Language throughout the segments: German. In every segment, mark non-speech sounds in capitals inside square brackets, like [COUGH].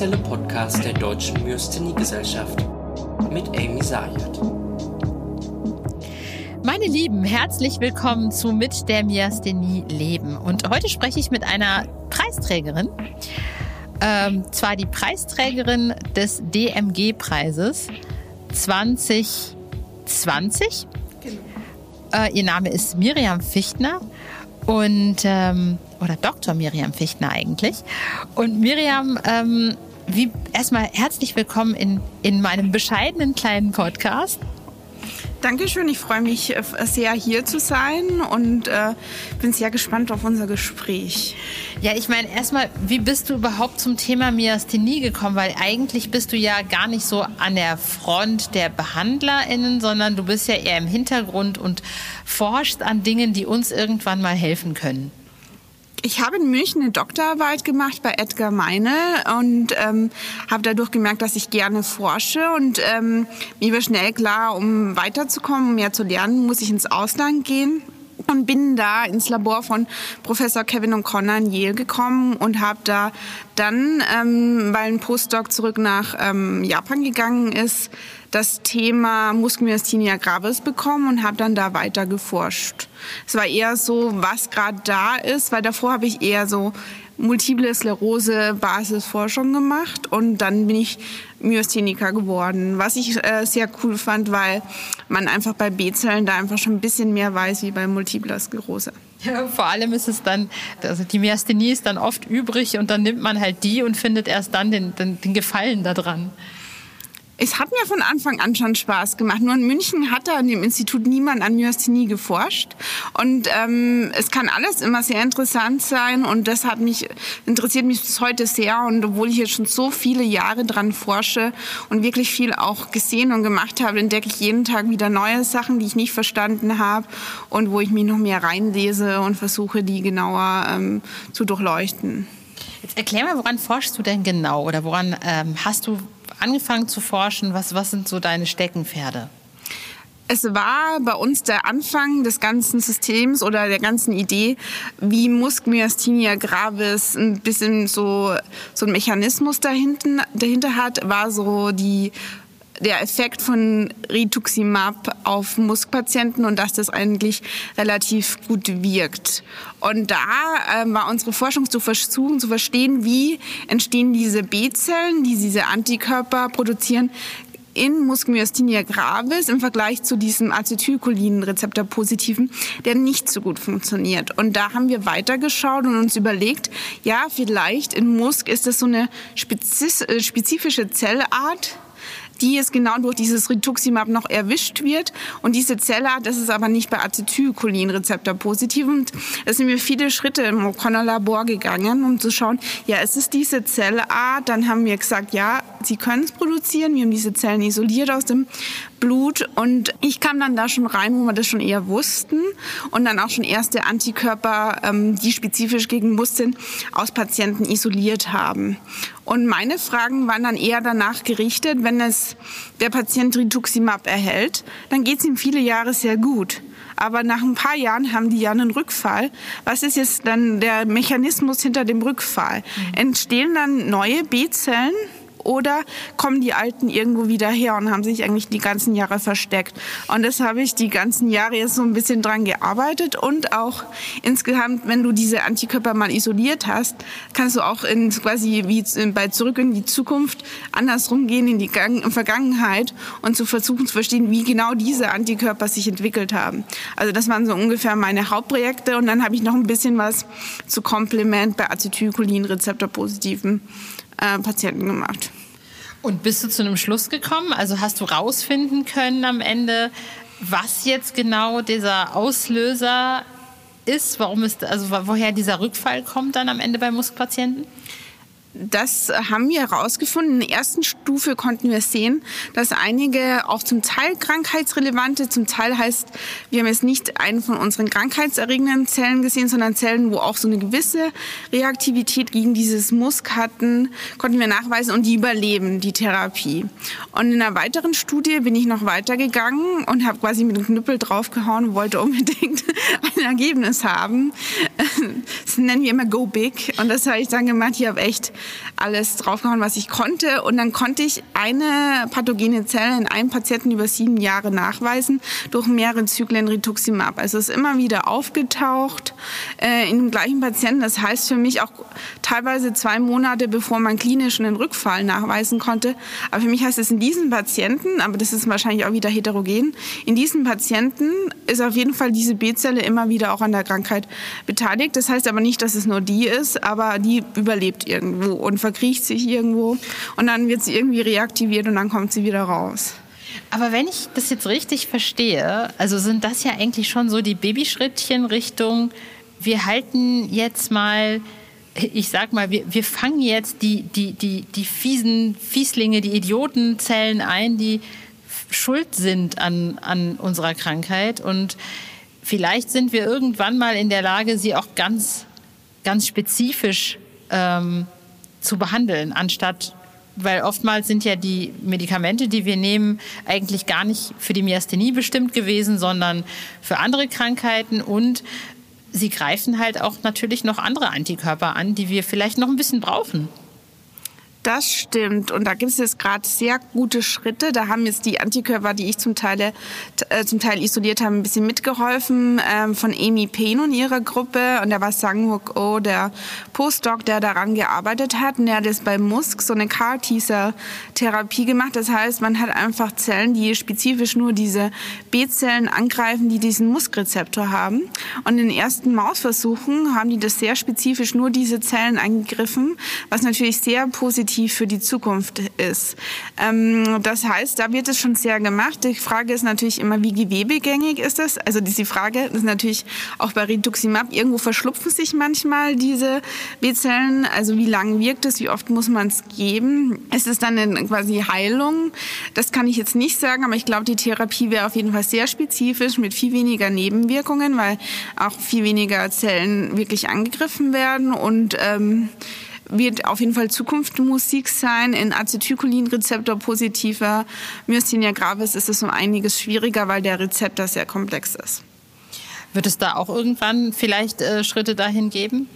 offizielle Podcast der Deutschen Myasthenie-Gesellschaft mit Amy Sayat. Meine Lieben, herzlich willkommen zu Mit der Myasthenie leben. Und heute spreche ich mit einer Preisträgerin, ähm, zwar die Preisträgerin des DMG-Preises 2020. Genau. Äh, ihr Name ist Miriam Fichtner und ähm, oder Dr. Miriam Fichtner eigentlich. Und Miriam, ähm, wie erstmal herzlich willkommen in, in meinem bescheidenen kleinen Podcast. Dankeschön, ich freue mich äh, sehr hier zu sein und äh, bin sehr gespannt auf unser Gespräch. Ja, ich meine erstmal, wie bist du überhaupt zum Thema Myasthenie gekommen? Weil eigentlich bist du ja gar nicht so an der Front der BehandlerInnen, sondern du bist ja eher im Hintergrund und forschst an Dingen, die uns irgendwann mal helfen können. Ich habe in München eine Doktorarbeit gemacht bei Edgar Meine und ähm, habe dadurch gemerkt, dass ich gerne forsche und ähm, mir war schnell klar, um weiterzukommen, um mehr zu lernen, muss ich ins Ausland gehen und bin da ins Labor von Professor Kevin O'Connor in Yale gekommen und habe da dann, ähm, weil ein Postdoc zurück nach ähm, Japan gegangen ist, das Thema Muskelmyasthenia gravis bekommen und habe dann da weiter geforscht. Es war eher so, was gerade da ist, weil davor habe ich eher so multiple Sklerose Basisforschung gemacht und dann bin ich Myastheniker geworden, was ich äh, sehr cool fand, weil man einfach bei B-Zellen da einfach schon ein bisschen mehr weiß wie bei multipler Sklerose. Ja, vor allem ist es dann, also die Myasthenie ist dann oft übrig und dann nimmt man halt die und findet erst dann den, den, den Gefallen daran. Es hat mir von Anfang an schon Spaß gemacht. Nur in München hat da an dem Institut niemand an Myasthenie geforscht. Und ähm, es kann alles immer sehr interessant sein. Und das hat mich, interessiert mich bis heute sehr. Und obwohl ich jetzt schon so viele Jahre dran forsche und wirklich viel auch gesehen und gemacht habe, entdecke ich jeden Tag wieder neue Sachen, die ich nicht verstanden habe und wo ich mich noch mehr reinlese und versuche, die genauer ähm, zu durchleuchten. Jetzt erklär mal, woran forschst du denn genau oder woran ähm, hast du angefangen zu forschen? Was, was sind so deine Steckenpferde? Es war bei uns der Anfang des ganzen Systems oder der ganzen Idee, wie Muskelmyasthenia gravis ein bisschen so, so ein Mechanismus dahinten, dahinter hat, war so die der Effekt von Rituximab auf Muskpatienten und dass das eigentlich relativ gut wirkt. Und da äh, war unsere Forschung zu versuchen, zu verstehen, wie entstehen diese B-Zellen, die diese Antikörper produzieren, in Muskelmyasthenia gravis im Vergleich zu diesem Acetylcholin-Rezeptor positiven, der nicht so gut funktioniert. Und da haben wir weitergeschaut und uns überlegt, ja, vielleicht in Musk ist das so eine äh, spezifische Zellart, die es genau durch dieses Rituximab noch erwischt wird. Und diese Zellart, das ist aber nicht bei Acetylcholinrezeptor positiv. Und da sind wir viele Schritte im O'Connor-Labor gegangen, um zu schauen, ja, ist es diese Zellart? Dann haben wir gesagt, ja, sie können es produzieren. Wir haben diese Zellen isoliert aus dem Blut und ich kam dann da schon rein, wo wir das schon eher wussten und dann auch schon erste Antikörper, ähm, die spezifisch gegen Muskeln aus Patienten isoliert haben. Und meine Fragen waren dann eher danach gerichtet, wenn es der Patient Rituximab erhält, dann geht es ihm viele Jahre sehr gut. Aber nach ein paar Jahren haben die ja einen Rückfall. Was ist jetzt dann der Mechanismus hinter dem Rückfall? Mhm. Entstehen dann neue B-Zellen? Oder kommen die Alten irgendwo wieder her und haben sich eigentlich die ganzen Jahre versteckt. Und das habe ich die ganzen Jahre jetzt so ein bisschen dran gearbeitet und auch insgesamt, wenn du diese Antikörper mal isoliert hast, kannst du auch in quasi wie bei Zurück in die Zukunft andersrum gehen in die Gang Vergangenheit und zu versuchen zu verstehen, wie genau diese Antikörper sich entwickelt haben. Also das waren so ungefähr meine Hauptprojekte und dann habe ich noch ein bisschen was zu Komplement bei Acetylcholinrezeptor-positiven äh, Patienten gemacht. Und bist du zu einem Schluss gekommen? Also hast du rausfinden können am Ende, was jetzt genau dieser Auslöser ist, warum ist, also woher dieser Rückfall kommt dann am Ende bei Muskelpatienten? Das haben wir herausgefunden. In der ersten Stufe konnten wir sehen, dass einige auch zum Teil krankheitsrelevante, zum Teil heißt, wir haben jetzt nicht einen von unseren krankheitserregenden Zellen gesehen, sondern Zellen, wo auch so eine gewisse Reaktivität gegen dieses Musk hatten, konnten wir nachweisen und die überleben die Therapie. Und in einer weiteren Studie bin ich noch weitergegangen und habe quasi mit dem Knüppel draufgehauen und wollte unbedingt [LAUGHS] ein Ergebnis haben. [LAUGHS] Das nennen wir immer Go Big. Und das habe ich dann gemacht. Ich habe echt alles draufgehauen, was ich konnte. Und dann konnte ich eine pathogene Zelle in einem Patienten über sieben Jahre nachweisen durch mehrere Zyklen Rituximab. Also es ist immer wieder aufgetaucht äh, in dem gleichen Patienten. Das heißt für mich auch teilweise zwei Monate, bevor man klinisch einen Rückfall nachweisen konnte. Aber für mich heißt es in diesen Patienten, aber das ist wahrscheinlich auch wieder heterogen, in diesen Patienten ist auf jeden Fall diese B-Zelle immer wieder auch an der Krankheit beteiligt. Das heißt aber nicht, dass es nur die ist, aber die überlebt irgendwo und verkriecht sich irgendwo und dann wird sie irgendwie reaktiviert und dann kommt sie wieder raus. Aber wenn ich das jetzt richtig verstehe, also sind das ja eigentlich schon so die Babyschrittchen Richtung, wir halten jetzt mal ich sag mal, wir, wir fangen jetzt die, die, die, die fiesen Fieslinge, die Idiotenzellen ein, die schuld sind an, an unserer Krankheit. Und vielleicht sind wir irgendwann mal in der Lage, sie auch ganz, ganz spezifisch ähm, zu behandeln, anstatt weil oftmals sind ja die Medikamente, die wir nehmen, eigentlich gar nicht für die Myasthenie bestimmt gewesen, sondern für andere Krankheiten und sie greifen halt auch natürlich noch andere Antikörper an, die wir vielleicht noch ein bisschen brauchen. Das stimmt. Und da gibt es jetzt gerade sehr gute Schritte. Da haben jetzt die Antikörper, die ich zum Teil, äh, zum Teil isoliert habe, ein bisschen mitgeholfen ähm, von Amy Payne und ihrer Gruppe. Und da war Sangwook Oh, der Postdoc, der daran gearbeitet hat. Und der hat jetzt bei Musk so eine CAR-Teaser-Therapie gemacht. Das heißt, man hat einfach Zellen, die spezifisch nur diese B-Zellen angreifen, die diesen Muskrezeptor haben. Und in den ersten Mausversuchen haben die das sehr spezifisch nur diese Zellen angegriffen, was natürlich sehr positiv positiv für die Zukunft ist. Ähm, das heißt, da wird es schon sehr gemacht. Die Frage ist natürlich immer, wie gewebegängig ist das? Also diese Frage ist natürlich auch bei Rituximab, irgendwo verschlupfen sich manchmal diese B-Zellen. Also wie lange wirkt es? Wie oft muss man es geben? Ist es dann eine quasi Heilung? Das kann ich jetzt nicht sagen, aber ich glaube, die Therapie wäre auf jeden Fall sehr spezifisch mit viel weniger Nebenwirkungen, weil auch viel weniger Zellen wirklich angegriffen werden und ähm, wird auf jeden Fall Zukunftsmusik sein. In Acetylcholinrezeptor positiver Myasthenia gravis ist es um einiges schwieriger, weil der Rezeptor sehr komplex ist. Wird es da auch irgendwann vielleicht äh, Schritte dahin geben?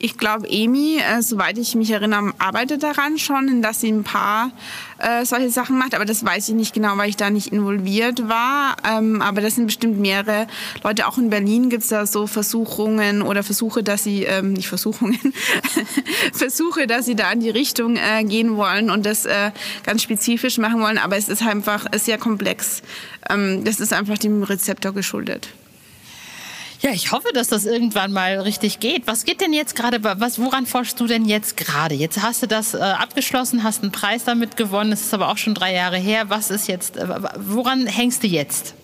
Ich glaube, Emi, äh, soweit ich mich erinnere, arbeitet daran schon, dass sie ein paar äh, solche Sachen macht. Aber das weiß ich nicht genau, weil ich da nicht involviert war. Ähm, aber das sind bestimmt mehrere Leute. Auch in Berlin gibt es da so Versuchungen oder Versuche, dass sie, ähm, nicht Versuchungen, [LAUGHS] Versuche, dass sie da in die Richtung äh, gehen wollen und das äh, ganz spezifisch machen wollen. Aber es ist einfach sehr komplex. Ähm, das ist einfach dem Rezeptor geschuldet. Ja, ich hoffe, dass das irgendwann mal richtig geht. Was geht denn jetzt gerade, was, woran forschst du denn jetzt gerade? Jetzt hast du das äh, abgeschlossen, hast einen Preis damit gewonnen, es ist aber auch schon drei Jahre her. Was ist jetzt, äh, woran hängst du jetzt?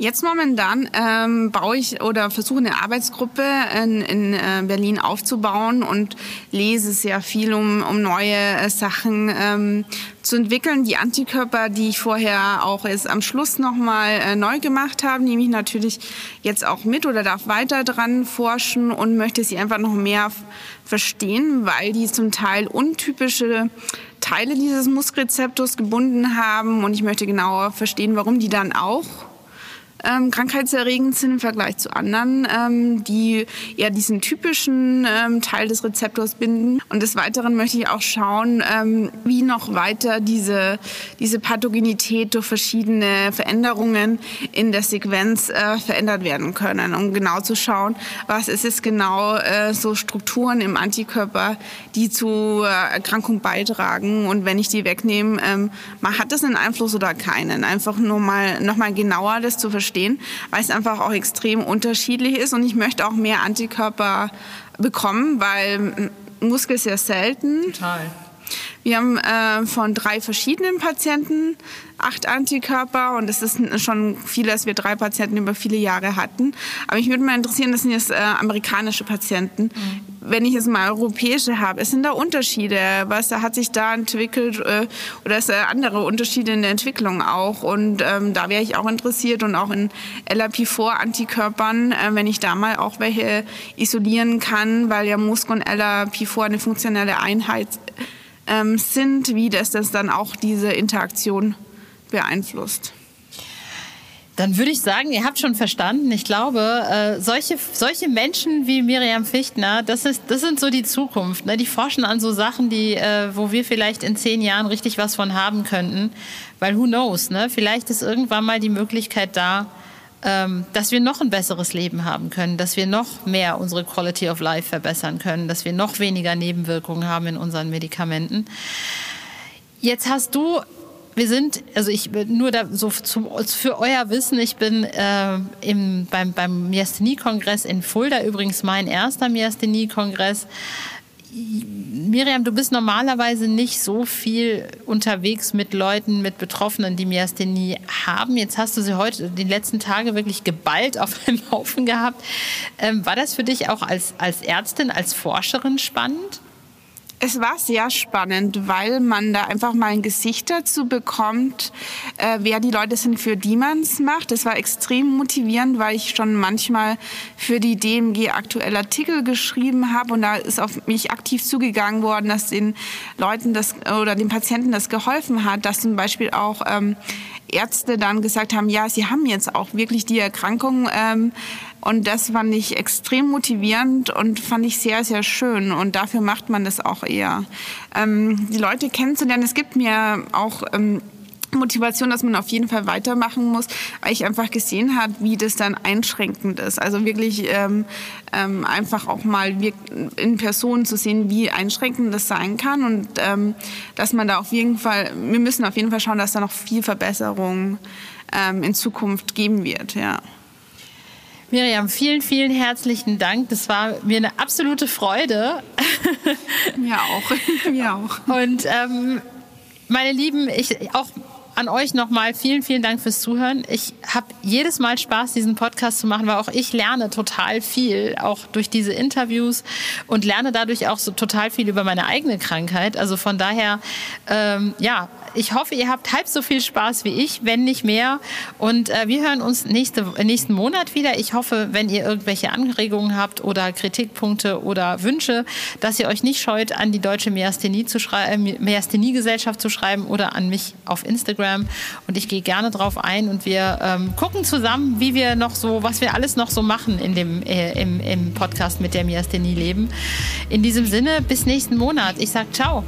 Jetzt momentan ähm, baue ich oder versuche eine Arbeitsgruppe in, in äh, Berlin aufzubauen und lese sehr viel, um, um neue äh, Sachen ähm, zu entwickeln. Die Antikörper, die ich vorher auch jetzt am Schluss nochmal äh, neu gemacht habe, nehme ich natürlich jetzt auch mit oder darf weiter dran forschen und möchte sie einfach noch mehr verstehen, weil die zum Teil untypische Teile dieses Muskrezeptors gebunden haben und ich möchte genauer verstehen, warum die dann auch ähm, krankheitserregend sind im Vergleich zu anderen, ähm, die eher diesen typischen ähm, Teil des Rezeptors binden. Und des Weiteren möchte ich auch schauen, ähm, wie noch weiter diese, diese Pathogenität durch verschiedene Veränderungen in der Sequenz äh, verändert werden können, um genau zu schauen, was ist es genau äh, so Strukturen im Antikörper, die zu äh, Erkrankung beitragen. Und wenn ich die wegnehme, ähm, hat das einen Einfluss oder keinen? Einfach nur mal noch mal genauer das zu verstehen verstehen, weil es einfach auch extrem unterschiedlich ist und ich möchte auch mehr Antikörper bekommen, weil Muskel ist sehr selten. Total. Wir haben äh, von drei verschiedenen Patienten acht Antikörper und das ist schon viel, dass wir drei Patienten über viele Jahre hatten. Aber mich würde mal interessieren, das sind jetzt äh, amerikanische Patienten. Mhm. Wenn ich jetzt mal europäische habe, es sind da Unterschiede. Was hat sich da entwickelt äh, oder es äh, andere Unterschiede in der Entwicklung auch? Und ähm, da wäre ich auch interessiert und auch in LRP4-Antikörpern, äh, wenn ich da mal auch welche isolieren kann, weil ja Musk und LRP4 eine funktionelle Einheit ähm, sind, wie das, das dann auch diese Interaktion beeinflusst. Dann würde ich sagen, ihr habt schon verstanden. Ich glaube, äh, solche, solche Menschen wie Miriam Fichtner, das, ist, das sind so die Zukunft. Ne? Die forschen an so Sachen, die, äh, wo wir vielleicht in zehn Jahren richtig was von haben könnten. Weil who knows, ne? vielleicht ist irgendwann mal die Möglichkeit da, dass wir noch ein besseres Leben haben können, dass wir noch mehr unsere Quality of Life verbessern können, dass wir noch weniger Nebenwirkungen haben in unseren Medikamenten. Jetzt hast du wir sind, also ich nur da so zum, für euer Wissen, ich bin äh, im, beim, beim Myasthenie-Kongress in Fulda, übrigens mein erster Myasthenie-Kongress. Miriam, du bist normalerweise nicht so viel unterwegs mit Leuten, mit Betroffenen, die Myasthenie haben. Jetzt hast du sie heute, die letzten Tage wirklich geballt auf [LAUGHS] einem Haufen gehabt. Ähm, war das für dich auch als, als Ärztin, als Forscherin spannend? Es war sehr spannend, weil man da einfach mal ein Gesicht dazu bekommt, äh, wer die Leute sind, für die man es macht. Das war extrem motivierend, weil ich schon manchmal für die DMG aktuell Artikel geschrieben habe und da ist auf mich aktiv zugegangen worden, dass den Leuten das oder den Patienten das geholfen hat, dass zum Beispiel auch ähm, Ärzte dann gesagt haben, ja, sie haben jetzt auch wirklich die Erkrankung. Ähm, und das fand ich extrem motivierend und fand ich sehr, sehr schön. Und dafür macht man das auch eher. Ähm, die Leute kennenzulernen, es gibt mir auch... Ähm, Motivation, dass man auf jeden Fall weitermachen muss, weil ich einfach gesehen habe, wie das dann einschränkend ist. Also wirklich ähm, ähm, einfach auch mal in Person zu sehen, wie einschränkend das sein kann und ähm, dass man da auf jeden Fall, wir müssen auf jeden Fall schauen, dass da noch viel Verbesserung ähm, in Zukunft geben wird. Ja. Miriam, vielen, vielen herzlichen Dank. Das war mir eine absolute Freude. Mir auch. [LAUGHS] mir auch. Und ähm, meine Lieben, ich auch an euch nochmal vielen, vielen Dank fürs Zuhören. Ich habe jedes Mal Spaß, diesen Podcast zu machen, weil auch ich lerne total viel, auch durch diese Interviews und lerne dadurch auch so total viel über meine eigene Krankheit. Also von daher, ähm, ja, ich hoffe, ihr habt halb so viel Spaß wie ich, wenn nicht mehr. Und äh, wir hören uns nächste, nächsten Monat wieder. Ich hoffe, wenn ihr irgendwelche Anregungen habt oder Kritikpunkte oder Wünsche, dass ihr euch nicht scheut, an die Deutsche Myasthenie-Gesellschaft zu schreiben oder an mich auf Instagram. Und ich gehe gerne drauf ein und wir ähm, gucken zusammen, wie wir noch so, was wir alles noch so machen in dem, äh, im, im Podcast mit der Myasthenie leben. In diesem Sinne, bis nächsten Monat. Ich sage ciao.